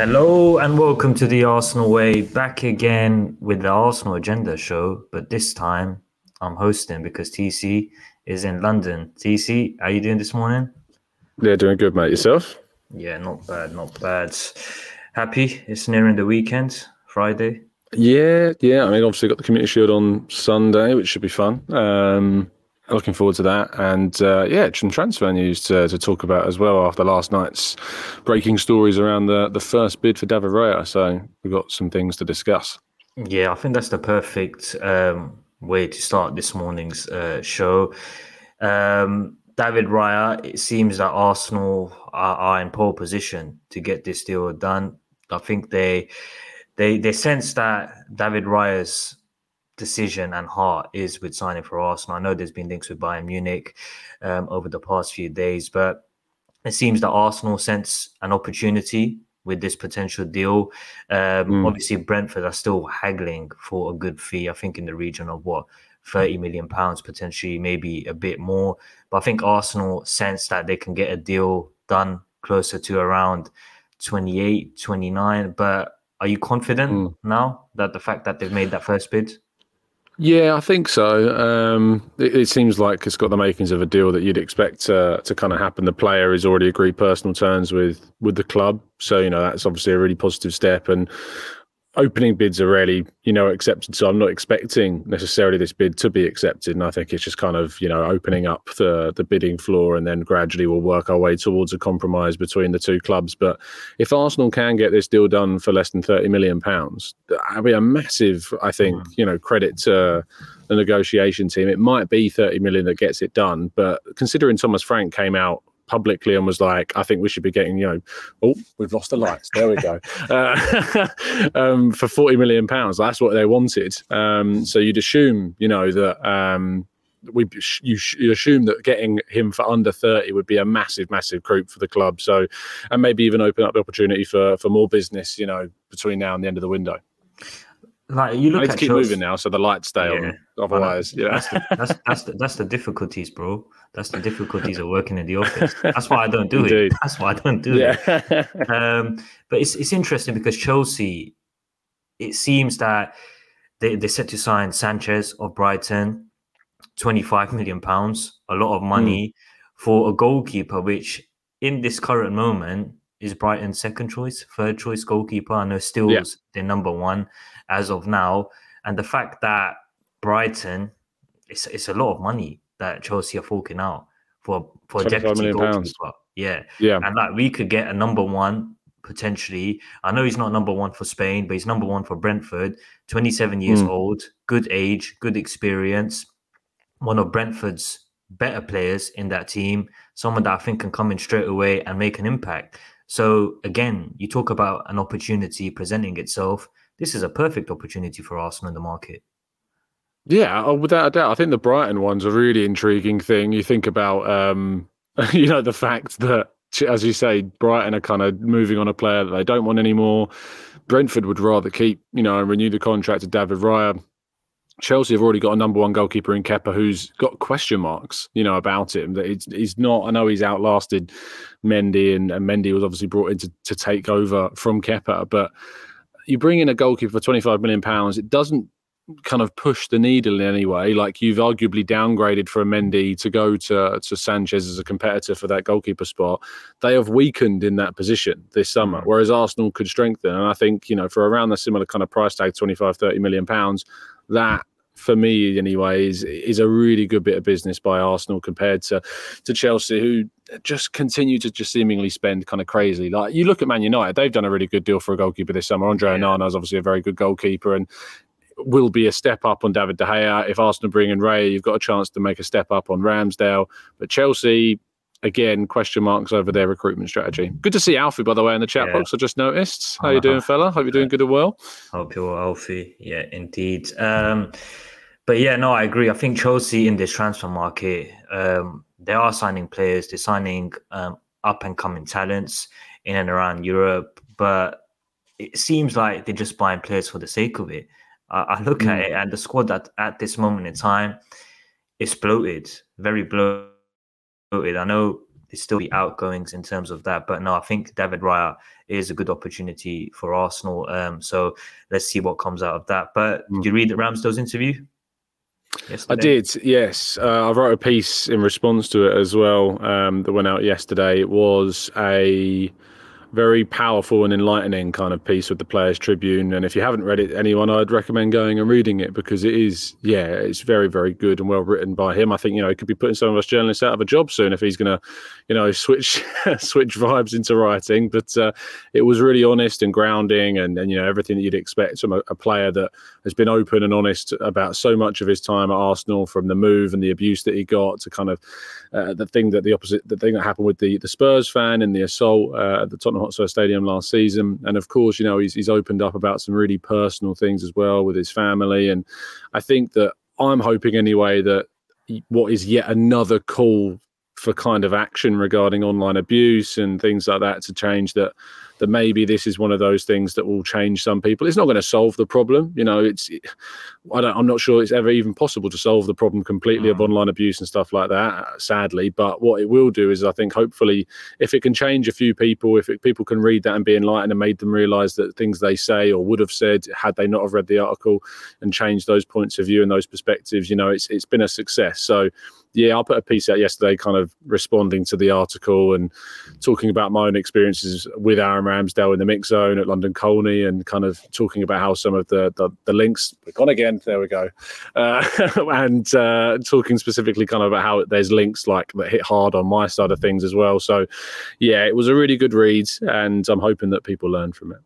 Hello and welcome to the Arsenal Way. Back again with the Arsenal Agenda show, but this time I'm hosting because TC is in London. TC, how you doing this morning? Yeah, doing good, mate. Yourself? Yeah, not bad, not bad. Happy it's nearing the weekend, Friday. Yeah, yeah. I mean, obviously got the Community Shield on Sunday, which should be fun. Um, looking forward to that. And uh, yeah, some transfer news to, to talk about as well after last night's breaking stories around the, the first bid for David Raya. So we've got some things to discuss. Yeah, I think that's the perfect um, way to start this morning's uh, show. Um, David Raya, it seems that Arsenal are, are, in pole position to get this deal done. I think they they they sense that David Raya's decision and heart is with signing for Arsenal. I know there's been links with Bayern Munich um, over the past few days, but it seems that Arsenal sense an opportunity with this potential deal. Um, mm. Obviously, Brentford are still haggling for a good fee. I think in the region of what 30 million pounds potentially, maybe a bit more. But I think Arsenal sense that they can get a deal done closer to around 28, 29. But are you confident mm. now that the fact that they've made that first bid? Yeah, I think so. Um, it, it, seems like it's got the makings of a deal that you'd expect to, to kind of happen. The player has already agreed personal terms with with the club, so you know that's obviously a really positive step. And opening bids are rarely, you know, accepted. So I'm not expecting necessarily this bid to be accepted. And I think it's just kind of, you know, opening up the the bidding floor and then gradually we'll work our way towards a compromise between the two clubs. But if Arsenal can get this deal done for less than 30 million pounds, that'd be a massive, I think, mm. you know, credit to the negotiation team. It might be 30 million that gets it done, but considering Thomas Frank came out publicly and was like, I think we should be getting, you know, oh, we've lost the lights. There we go. uh, um, for 40 million pounds. That's what they wanted. Um, so you'd assume, you know, that. Um, we you, you assume that getting him for under 30 would be a massive massive group for the club so and maybe even open up the opportunity for for more business you know between now and the end of the window like you look I need to keep moving now so the lights stay yeah, on otherwise yeah that's the, that's, that's, the, that's the difficulties bro that's the difficulties of working in the office. That's why I don't do Indeed. it. That's why I don't do yeah. it. Um, but it's it's interesting because Chelsea, it seems that they they set to sign Sanchez of Brighton, twenty five million pounds, a lot of money mm. for a goalkeeper, which in this current moment is Brighton's second choice, third choice goalkeeper. I know Steele's yeah. their number one as of now, and the fact that Brighton, it's it's a lot of money that Chelsea are forking out for for a deputy goalkeeper. Yeah, yeah, and like we could get a number one potentially. I know he's not number one for Spain, but he's number one for Brentford. Twenty seven years mm. old, good age, good experience. One of Brentford's better players in that team. Someone that I think can come in straight away and make an impact. So again, you talk about an opportunity presenting itself. This is a perfect opportunity for Arsenal in the market. Yeah, oh, without a doubt. I think the Brighton one's a really intriguing thing. You think about, um, you know, the fact that, as you say, Brighton are kind of moving on a player that they don't want anymore. Brentford would rather keep, you know, and renew the contract to David Raya. Chelsea have already got a number one goalkeeper in Kepa who's got question marks, you know, about him. That he's not. I know he's outlasted Mendy, and, and Mendy was obviously brought in to, to take over from Kepa, but you bring in a goalkeeper for twenty five million pounds. It doesn't kind of push the needle in any way. Like you've arguably downgraded for a Mendy to go to to Sanchez as a competitor for that goalkeeper spot. They have weakened in that position this summer, mm. whereas Arsenal could strengthen. And I think, you know, for around the similar kind of price tag, 25, 30 million pounds, that for me anyway is is a really good bit of business by Arsenal compared to to Chelsea who just continue to just seemingly spend kind of crazy. Like you look at Man United, they've done a really good deal for a goalkeeper this summer. Andre yeah. Onana is obviously a very good goalkeeper, and will be a step up on David De Gea. If Arsenal bring in Ray, you've got a chance to make a step up on Ramsdale. But Chelsea, again, question marks over their recruitment strategy. Good to see Alfie, by the way, in the chat yeah. box. I just noticed. How uh-huh. you doing, fella? Hope you're doing good and well. Hope you're Alfie. Yeah, indeed. Um, but yeah, no, I agree. I think Chelsea in this transfer market, um, they are signing players. They're signing um, up and coming talents in and around Europe, but it seems like they're just buying players for the sake of it. Uh, I look mm. at it and the squad that at this moment in time is bloated, very bloated. I know it's still the outgoings in terms of that. But no, I think David Raya is a good opportunity for Arsenal. Um, so let's see what comes out of that. But mm. did you read the Ramsdale's interview? Yesterday? I did, yes. Uh, I wrote a piece in response to it as well um, that went out yesterday. It was a very powerful and enlightening kind of piece with the Players Tribune. And if you haven't read it, anyone, I'd recommend going and reading it because it is, yeah, it's very, very good and well written by him. I think you know he could be putting some of us journalists out of a job soon if he's going to, you know, switch switch vibes into writing. But uh, it was really honest and grounding, and, and you know everything that you'd expect from a, a player that has been open and honest about so much of his time at Arsenal, from the move and the abuse that he got to kind of uh, the thing that the opposite, the thing that happened with the the Spurs fan and the assault uh, at the Tottenham Hotspur Stadium last season, and of course, you know, he's he's opened up about some really personal things as well with his family, and I think that I'm hoping anyway that what is yet another call for kind of action regarding online abuse and things like that to change that that maybe this is one of those things that will change some people. It's not going to solve the problem. You know, it's I don't, I'm not sure it's ever even possible to solve the problem completely mm. of online abuse and stuff like that. Sadly, but what it will do is I think hopefully if it can change a few people, if it, people can read that and be enlightened and made them realise that things they say or would have said had they not have read the article and changed those points of view and those perspectives, you know, it's it's been a success. So yeah, I put a piece out yesterday, kind of responding to the article and talking about my own experiences with Aaron Ramsdale in the mix zone at London Colney, and kind of talking about how some of the the, the links gone again. There we go, uh, and uh, talking specifically kind of about how there's links like that hit hard on my side of things as well. So, yeah, it was a really good read, and I'm hoping that people learn from it.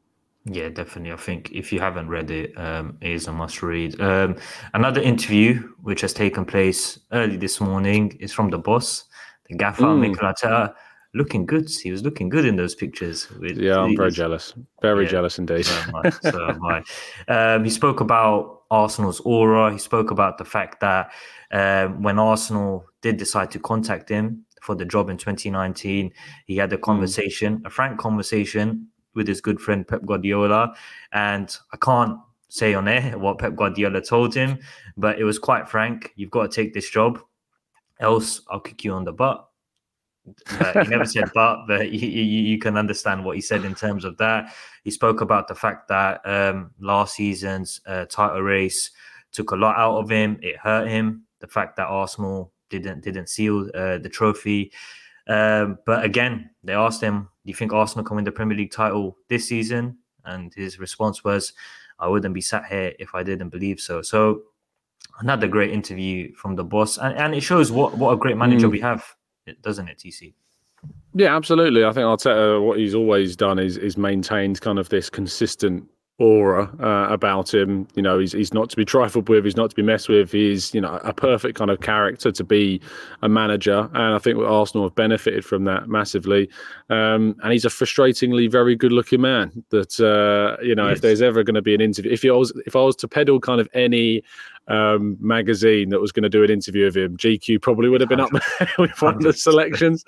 Yeah, definitely. I think if you haven't read it, um, it is a must read. Um, another interview which has taken place early this morning is from the boss, the gaffer, mm. Mikel Arteta. Looking good. He was looking good in those pictures. With, yeah, I'm very jealous. Very yeah, jealous indeed. So am I. So am I. Um, he spoke about Arsenal's aura. He spoke about the fact that um, when Arsenal did decide to contact him for the job in 2019, he had a hmm. conversation, mm. a frank conversation with his good friend Pep Guardiola. And I can't say on air what Pep Guardiola told him, but it was quite frank. You've got to take this job, else I'll kick you on the butt. But he never said but, but you, you, you, can understand what he said in terms of that. He spoke about the fact that um, last season's uh, title race took a lot out of him. It hurt him. The fact that Arsenal didn't didn't seal uh, the trophy. Um, but again, they asked him do you think Arsenal can win the Premier League title this season? And his response was, I wouldn't be sat here if I didn't believe so. So another great interview from the boss. And, and it shows what, what a great manager mm. we have, doesn't it, TC? Yeah, absolutely. I think Arteta, what he's always done is is maintained kind of this consistent aura uh, about him. You know, he's he's not to be trifled with. He's not to be messed with. He's you know a perfect kind of character to be a manager, and I think Arsenal have benefited from that massively. Um, and he's a frustratingly very good-looking man. That uh, you know, yes. if there's ever going to be an interview, if I was if I was to peddle kind of any um, magazine that was going to do an interview of him, GQ probably would have been up there with one of the selections.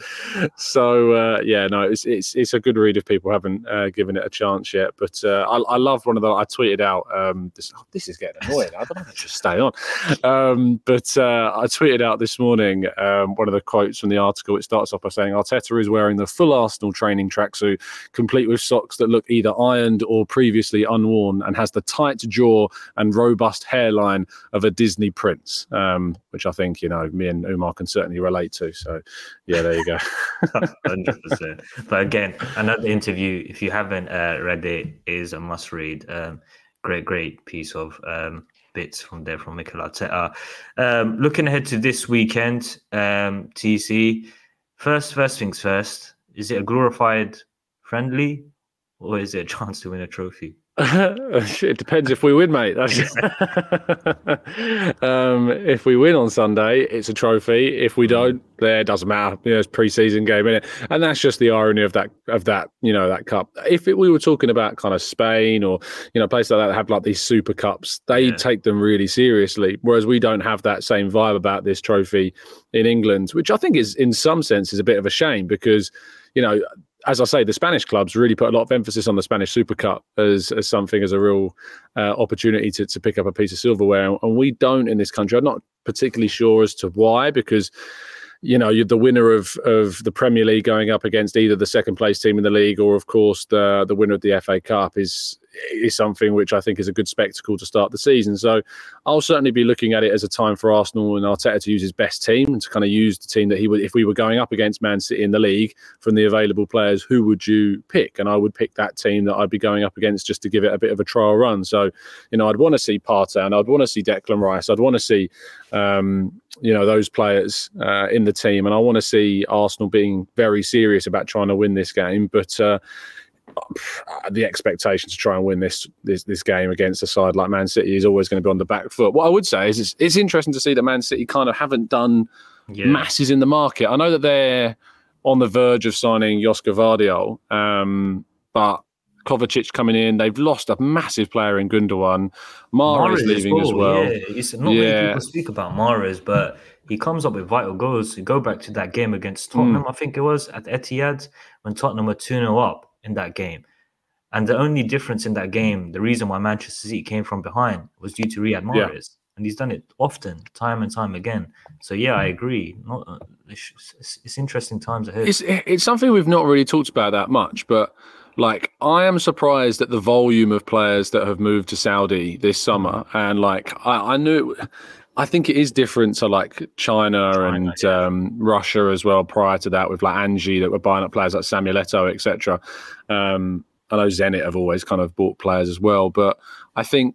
So uh, yeah, no, it's, it's it's a good read if people haven't uh, given it a chance yet. But uh, I, I love one of the I tweeted out. Um, this oh, this is getting annoying. I don't know. Just stay on. Um, but uh, I tweeted out this morning um, one of the quotes from the article. It starts off by saying Arteta is wearing the full Arsenal training tracksuit, complete with socks that look either ironed or previously unworn, and has the tight jaw and robust hairline of a Disney prince, um, which I think you know me and Umar can certainly relate to. So, yeah, there you go. Hundred percent. But again, another interview. If you haven't uh, read it, is a must read. Um, great, great piece of um, bits from there from Mikel Arteta. Um, looking ahead to this weekend, um, TC. First, first things first. Is it a glorified friendly, or is it a chance to win a trophy? it depends if we win, mate. um, if we win on Sunday, it's a trophy. If we don't, there doesn't matter. You know, it's pre-season game, it? And that's just the irony of that of that you know that cup. If it, we were talking about kind of Spain or you know places like that, that have like these super cups, they yeah. take them really seriously. Whereas we don't have that same vibe about this trophy in England, which I think is in some sense is a bit of a shame because you know as I say, the Spanish clubs really put a lot of emphasis on the Spanish Super Cup as, as something as a real uh, opportunity to, to pick up a piece of silverware, and we don't in this country. I'm not particularly sure as to why, because you know, you're the winner of of the Premier League going up against either the second place team in the league or, of course, the the winner of the FA Cup is is something which I think is a good spectacle to start the season. So I'll certainly be looking at it as a time for Arsenal and Arteta to use his best team and to kind of use the team that he would, if we were going up against Man City in the league from the available players, who would you pick? And I would pick that team that I'd be going up against just to give it a bit of a trial run. So, you know, I'd want to see Partey and I'd want to see Declan Rice. I'd want to see, um, you know, those players uh, in the team. And I want to see Arsenal being very serious about trying to win this game. But, uh, the expectation to try and win this, this this game against a side like Man City is always going to be on the back foot. What I would say is it's, it's interesting to see that Man City kind of haven't done yeah. masses in the market. I know that they're on the verge of signing Josko Gvardiol, um, but Kovacic coming in, they've lost a massive player in Gundogan. Mahrez leaving as well. As well. Yeah, not yeah. many people speak about Mahrez, but he comes up with vital goals. You go back to that game against Tottenham, mm. I think it was at Etihad when Tottenham were 2 0 up in that game. And the only difference in that game, the reason why Manchester City came from behind was due to Riyad Mahrez. Yeah. And he's done it often, time and time again. So yeah, I agree. Not, uh, it's, it's, interesting times ahead. It's it's something we've not really talked about that much, but like I am surprised at the volume of players that have moved to Saudi this summer, and like I, I knew I think it is different to like China, China and yeah. um, Russia as well. Prior to that, with like Anzhi that were buying up players like Samuel Eto'o, etc. Um, I know Zenit have always kind of bought players as well, but I think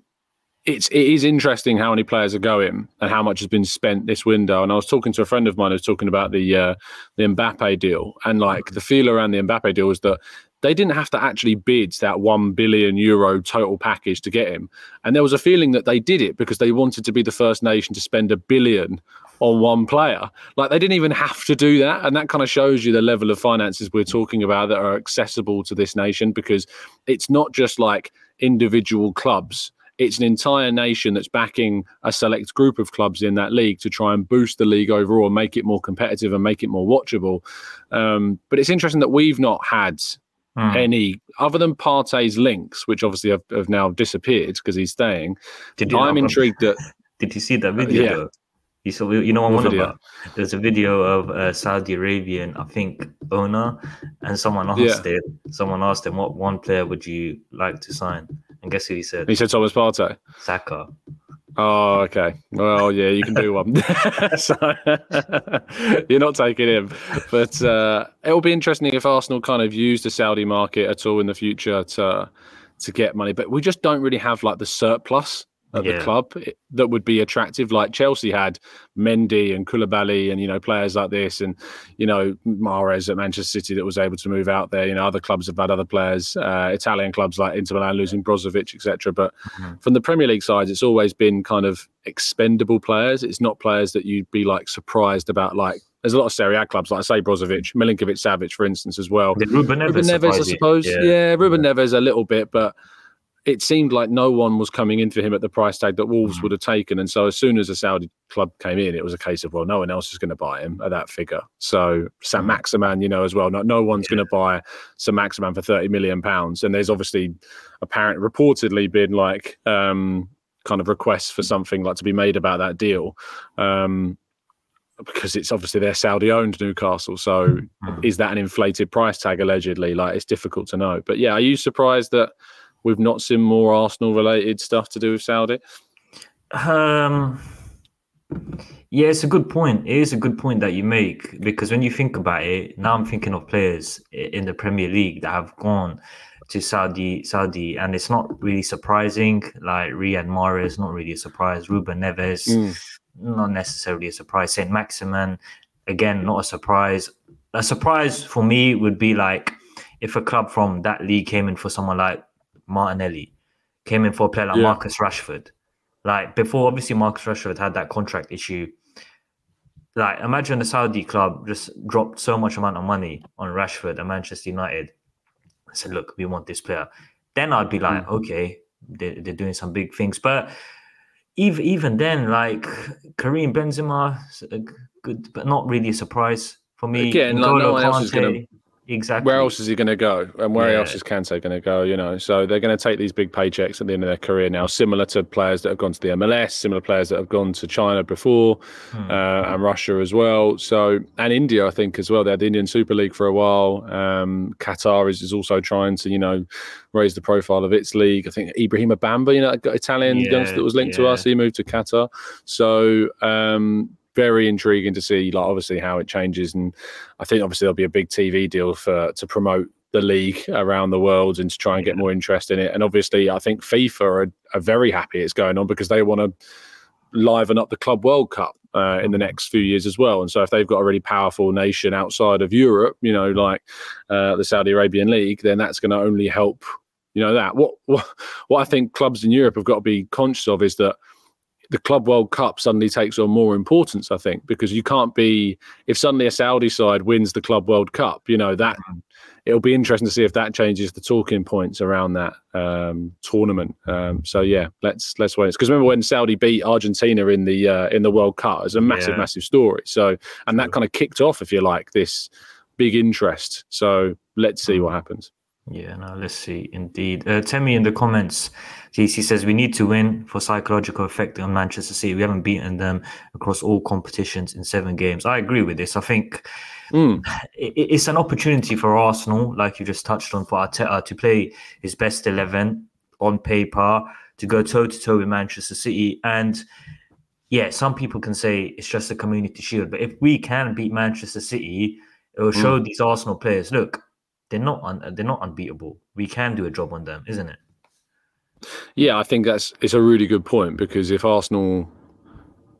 it's it is interesting how many players are going and how much has been spent this window. And I was talking to a friend of mine who was talking about the uh, the Mbappe deal, and like the feel around the Mbappe deal was that they didn't have to actually bid that 1 billion euro total package to get him. And there was a feeling that they did it because they wanted to be the first nation to spend a billion on one player. Like they didn't even have to do that. And that kind of shows you the level of finances we're talking about that are accessible to this nation because it's not just like individual clubs. It's an entire nation that's backing a select group of clubs in that league to try and boost the league overall, make it more competitive and make it more watchable. Um, but it's interesting that we've not had Mm. Any other than Partey's links, which obviously have, have now disappeared because he's staying. Did you I'm intrigued that. Did you see that video? Yeah. You saw, you know what I'm about. There's a video of a Saudi Arabian, I think, owner, and someone asked yeah. it. Someone asked him, "What one player would you like to sign?" And guess who he said? He said Thomas Partey. Saka. Oh, okay. Well, yeah, you can do one. so you're not taking him, but uh, it'll be interesting if Arsenal kind of use the Saudi market at all in the future to to get money. But we just don't really have like the surplus at yeah. the club that would be attractive. Like Chelsea had Mendy and Koulibaly and, you know, players like this and, you know, Mahrez at Manchester City that was able to move out there. You know, other clubs have had other players, uh, Italian clubs like Inter Milan losing Brozovic, etc. But mm-hmm. from the Premier League side, it's always been kind of expendable players. It's not players that you'd be like surprised about, like, there's a lot of Serie A clubs, like I say, Brozovic, Milinkovic Savic, for instance, as well. Ruben Neves, Ruben Neves I suppose. Yeah. yeah, Ruben Neves a little bit, but it seemed like no one was coming in for him at the price tag that Wolves mm. would have taken. And so as soon as a Saudi club came in, it was a case of, well, no one else is going to buy him at that figure. So Saint mm. Maximin, you know, as well, no, no one's yeah. going to buy Saint Maximin for 30 million pounds. And there's obviously apparent reportedly been like um, kind of requests for something like to be made about that deal. Um, because it's obviously they're Saudi owned Newcastle. So mm. is that an inflated price tag allegedly? Like it's difficult to know. But yeah, are you surprised that we've not seen more Arsenal related stuff to do with Saudi? Um, yeah, it's a good point. It is a good point that you make because when you think about it, now I'm thinking of players in the Premier League that have gone to Saudi, Saudi, and it's not really surprising. Like Riyad Mahrez, not really a surprise. Ruben Neves, mm. not necessarily a surprise. Saint Maximin, again, not a surprise. A surprise for me would be like if a club from that league came in for someone like Martinelli, came in for a player like yeah. Marcus Rashford. Like before, obviously Marcus Rashford had that contract issue. Like imagine the Saudi club just dropped so much amount of money on Rashford and Manchester United. I said, look, we want this player. Then I'd be like, mm. okay, they're, they're doing some big things. But even even then, like Karim Benzema, good, but not really a surprise for me. Again, like no one else is going to exactly. Where else is he going to go? And where yeah. else is Kante going to go? You know, so they're going to take these big paychecks at the end of their career now, similar to players that have gone to the MLS, similar players that have gone to China before, hmm. uh, and Russia as well. So, and India, I think, as well. They had the Indian Super League for a while. Um, Qatar is, is also trying to, you know, raise the profile of its league. I think Ibrahim Bamba, you know, Italian yeah, youngster that was linked yeah. to us, he moved to Qatar. So, um, very intriguing to see, like obviously how it changes, and I think obviously there'll be a big TV deal for to promote the league around the world and to try and get more interest in it. And obviously, I think FIFA are, are very happy it's going on because they want to liven up the Club World Cup uh, in the next few years as well. And so, if they've got a really powerful nation outside of Europe, you know, like uh, the Saudi Arabian League, then that's going to only help. You know that what, what what I think clubs in Europe have got to be conscious of is that the Club World Cup suddenly takes on more importance, I think, because you can't be if suddenly a Saudi side wins the Club World Cup, you know that mm-hmm. it'll be interesting to see if that changes the talking points around that um, tournament. Um, so yeah, let's let's wait because remember when Saudi beat Argentina in the uh, in the World Cup, it was a massive yeah. massive story. So and that kind of kicked off, if you like, this big interest. So let's see what mm-hmm. happens. Yeah, no, let's see. Indeed. Uh, Temi in the comments, JC says we need to win for psychological effect on Manchester City. We haven't beaten them across all competitions in seven games. I agree with this. I think mm. it, it's an opportunity for Arsenal, like you just touched on, for Arteta to play his best 11 on paper, to go toe to toe with Manchester City. And yeah, some people can say it's just a community shield, but if we can beat Manchester City, it will show mm. these Arsenal players look, they're not un- they're not unbeatable. We can do a job on them, isn't it? Yeah, I think that's it's a really good point because if Arsenal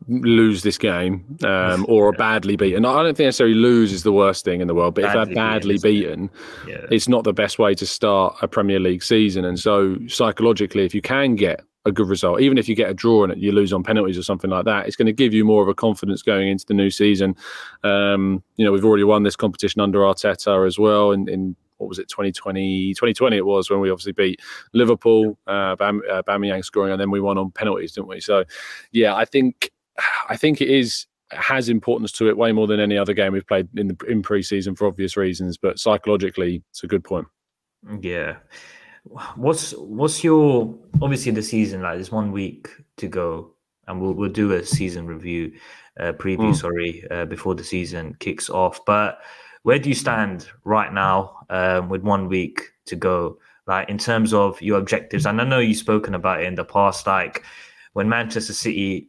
lose this game um, or are badly beaten, I don't think necessarily lose is the worst thing in the world, but badly if they're badly beaten, yeah. it's not the best way to start a Premier League season. And so psychologically, if you can get a good result. Even if you get a draw and you lose on penalties or something like that, it's going to give you more of a confidence going into the new season. Um, you know, we've already won this competition under Arteta as well in, in what was it 2020 2020 it was when we obviously beat Liverpool uh, Bam, uh, Aubameyang scoring and then we won on penalties didn't we so yeah I think I think it is has importance to it way more than any other game we've played in the in pre-season for obvious reasons but psychologically it's a good point yeah what's what's your obviously the season like there's one week to go and we'll we'll do a season review uh, preview mm. sorry uh, before the season kicks off but where do you stand right now um, with one week to go like in terms of your objectives and i know you've spoken about it in the past like when manchester city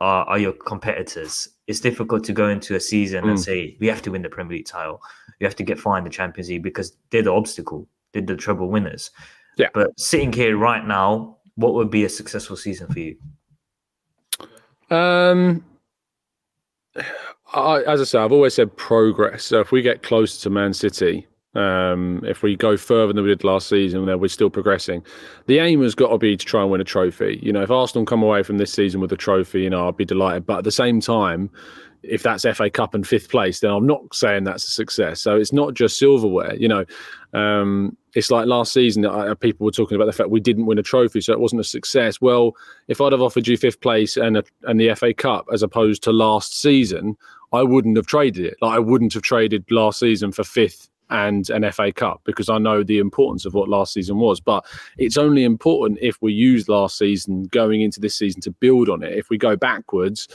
are, are your competitors it's difficult to go into a season mm. and say we have to win the premier league title you have to get far in the champions league because they're the obstacle did the treble winners. Yeah. But sitting here right now, what would be a successful season for you? Um, I, as I say, I've always said progress. So if we get closer to Man City, um, if we go further than we did last season, then we're still progressing. The aim has got to be to try and win a trophy. You know, if Arsenal come away from this season with a trophy, you know, I'd be delighted. But at the same time, if that's FA Cup and fifth place, then I'm not saying that's a success. So it's not just silverware. You know, um, it's like last season, uh, people were talking about the fact we didn't win a trophy, so it wasn't a success. Well, if I'd have offered you fifth place and a, and the FA Cup as opposed to last season, I wouldn't have traded it. Like I wouldn't have traded last season for fifth and an FA Cup because I know the importance of what last season was. But it's only important if we use last season going into this season to build on it. If we go backwards,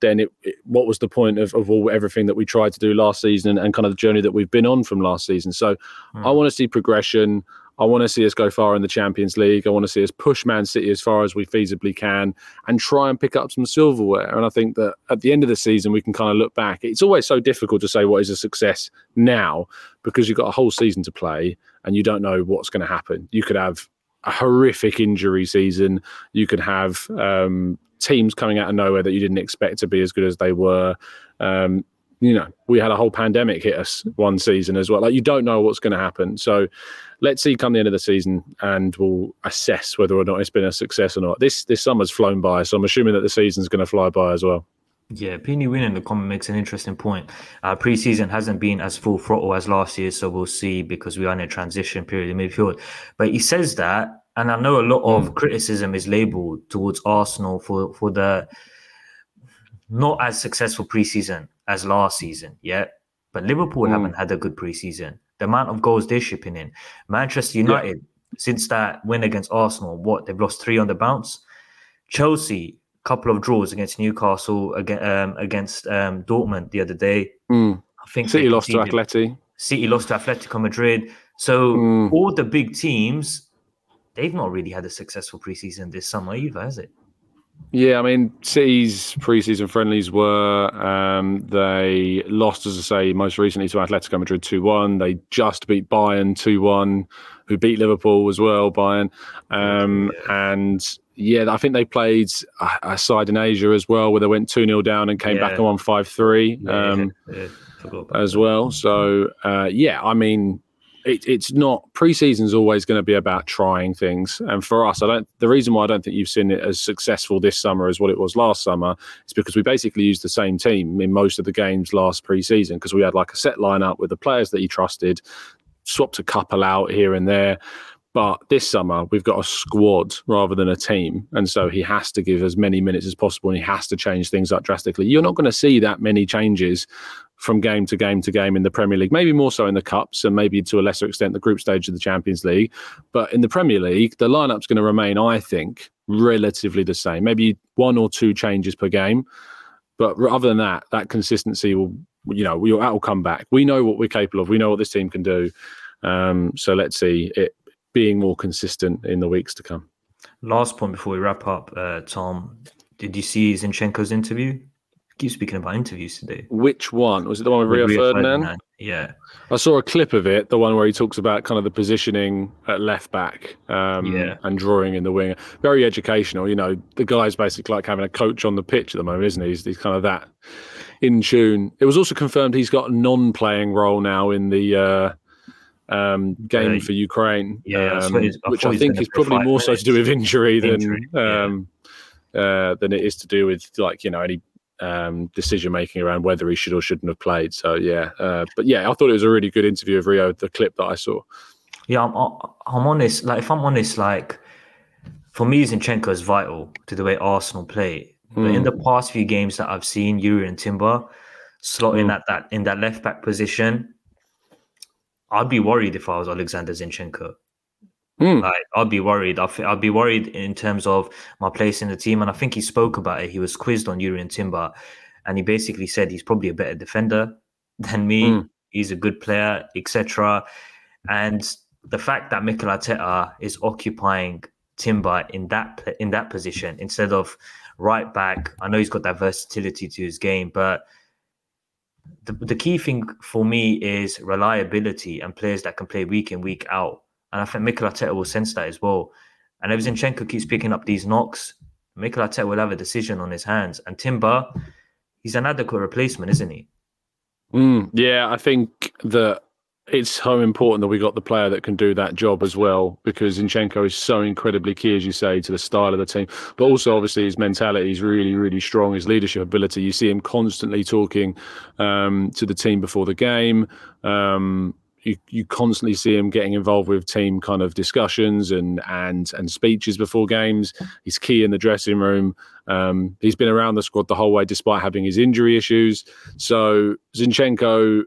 then it, it, what was the point of, of all everything that we tried to do last season and, and kind of the journey that we've been on from last season so mm. i want to see progression i want to see us go far in the champions league i want to see us push man city as far as we feasibly can and try and pick up some silverware and i think that at the end of the season we can kind of look back it's always so difficult to say what is a success now because you've got a whole season to play and you don't know what's going to happen you could have a horrific injury season. You could have um, teams coming out of nowhere that you didn't expect to be as good as they were. Um, you know, we had a whole pandemic hit us one season as well. Like you don't know what's going to happen. So let's see come the end of the season and we'll assess whether or not it's been a success or not. This this summer's flown by, so I'm assuming that the season's going to fly by as well. Yeah, Peony Win in the comment makes an interesting point. Uh, preseason hasn't been as full throttle as last year, so we'll see because we are in a transition period in midfield. But he says that and I know a lot of mm. criticism is labeled towards Arsenal for for the not as successful preseason as last season, yeah. But Liverpool mm. haven't had a good preseason. The amount of goals they're shipping in. Manchester United, yeah. since that win against Arsenal, what they've lost three on the bounce. Chelsea, couple of draws against Newcastle, um, against um, Dortmund the other day. Mm. I think City lost to Atleti. City lost to Atletico Madrid. So mm. all the big teams, they've not really had a successful preseason this summer either, has it? Yeah, I mean, City's preseason friendlies were um, they lost, as I say, most recently to Atletico Madrid two one. They just beat Bayern two one, who beat Liverpool as well. Bayern, um, and yeah, I think they played a, side in Asia as well, where they went two 0 down and came yeah. back and won five three um, yeah, as well. So uh, yeah, I mean, it, it's not preseason is always going to be about trying things. And for us, I don't. The reason why I don't think you've seen it as successful this summer as what it was last summer is because we basically used the same team in most of the games last preseason because we had like a set lineup with the players that you trusted, swapped a couple out here and there. But this summer, we've got a squad rather than a team. And so he has to give as many minutes as possible and he has to change things up drastically. You're not going to see that many changes from game to game to game in the Premier League, maybe more so in the Cups and maybe to a lesser extent the group stage of the Champions League. But in the Premier League, the lineup's going to remain, I think, relatively the same. Maybe one or two changes per game. But other than that, that consistency will, you know, that will come back. We know what we're capable of. We know what this team can do. Um, so let's see it being more consistent in the weeks to come. Last point before we wrap up, uh, Tom, did you see Zinchenko's interview? Keep speaking about interviews today. Which one was it? The one with, Rio, Rio Ferdinand? Ferdinand? Yeah, I saw a clip of it. The one where he talks about kind of the positioning at left back, um, yeah. and drawing in the wing. Very educational. You know, the guy's basically like having a coach on the pitch at the moment, isn't he? He's, he's kind of that in tune. It was also confirmed he's got a non-playing role now in the. Uh, um, game uh, for Ukraine, yeah, um, I which I think is probably more minutes. so to do with injury, injury than um, uh, than it is to do with like you know any um, decision making around whether he should or shouldn't have played. So yeah, uh, but yeah, I thought it was a really good interview of Rio. The clip that I saw. Yeah, I'm, I'm honest. Like if I'm honest, like for me, Zinchenko is vital to the way Arsenal play. But in hmm. the past few games that I've seen, Jurrien Timber slotting mm. at that in that left back position, I'd be worried if I was Alexander Zinchenko. Mm. Like I'd be worried. I'd, I'd be worried in terms of my place in the team. And I think he spoke about it. He was quizzed on Jurrien Timber, and he basically said he's probably a better defender than me. Mm. He's a good player, etc. And the fact that Mikel Arteta is occupying Timber in that in that position instead of right back. I know he's got that versatility to his game, but the, the key thing for me is reliability and players that can play week in week out. And I think Mikel Arteta will sense that as well. And if Zinchenko keeps picking up these knocks, Mikel Arteta will have a decision on his hands. And Timber, he's an adequate replacement, isn't he? Mm, yeah, I think that it's so important that we got the player that can do that job as well because Zinchenko is so incredibly key, as you say, to the style of the team. But also, obviously, his mentality is really, really strong. His leadership ability. You see him constantly talking um, to the team before the game. Um, you, you constantly see him getting involved with team kind of discussions and and and speeches before games. He's key in the dressing room. Um, he's been around the squad the whole way, despite having his injury issues. So Zinchenko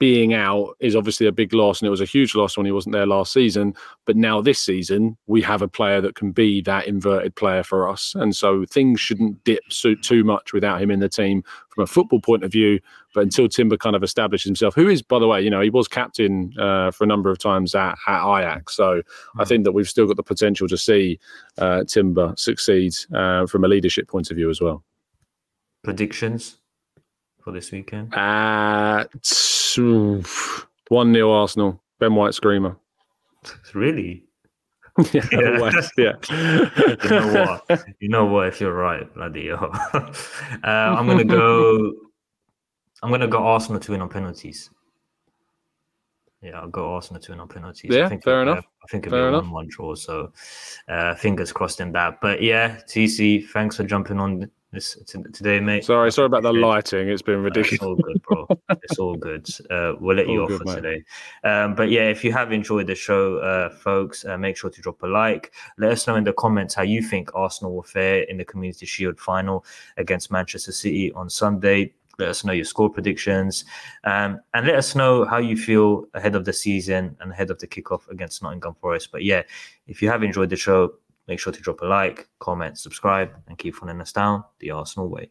being out is obviously a big loss, and it was a huge loss when he wasn't there last season. But now this season, we have a player that can be that inverted player for us, and so things shouldn't dip so, too much without him in the team from a football point of view. But until Timber kind of establishes himself, who is, by the way, you know, he was captain uh, for a number of times at, at Ajax, so. I think that we've still got the potential to see uh, Timber succeed uh, from a leadership point of view as well. Predictions for this weekend? Uh, 1 0 Arsenal. Ben White screamer. Really? yeah, yeah. West, yeah. you know what? You know what? If you're right, bloody hell. uh, I'm gonna go. I'm gonna go Arsenal to win on penalties. Yeah, I'll go Arsenal to win on penalties. Yeah, fair enough. I think it'll fair be a one-one draw. So, uh, fingers crossed in that. But yeah, TC, thanks for jumping on this today, mate. Sorry, sorry about the lighting. It's been ridiculous. it's all good, bro. it's all good. Uh, we'll let you off for today. Um, but yeah, if you have enjoyed the show, uh, folks, uh, make sure to drop a like. Let us know in the comments how you think Arsenal will fare in the Community Shield final against Manchester City on Sunday. Let us know your score predictions, um, and let us know how you feel ahead of the season and ahead of the kickoff against Nottingham Forest. But yeah, if you have enjoyed the show, make sure to drop a like, comment, subscribe, and keep following us down the Arsenal way.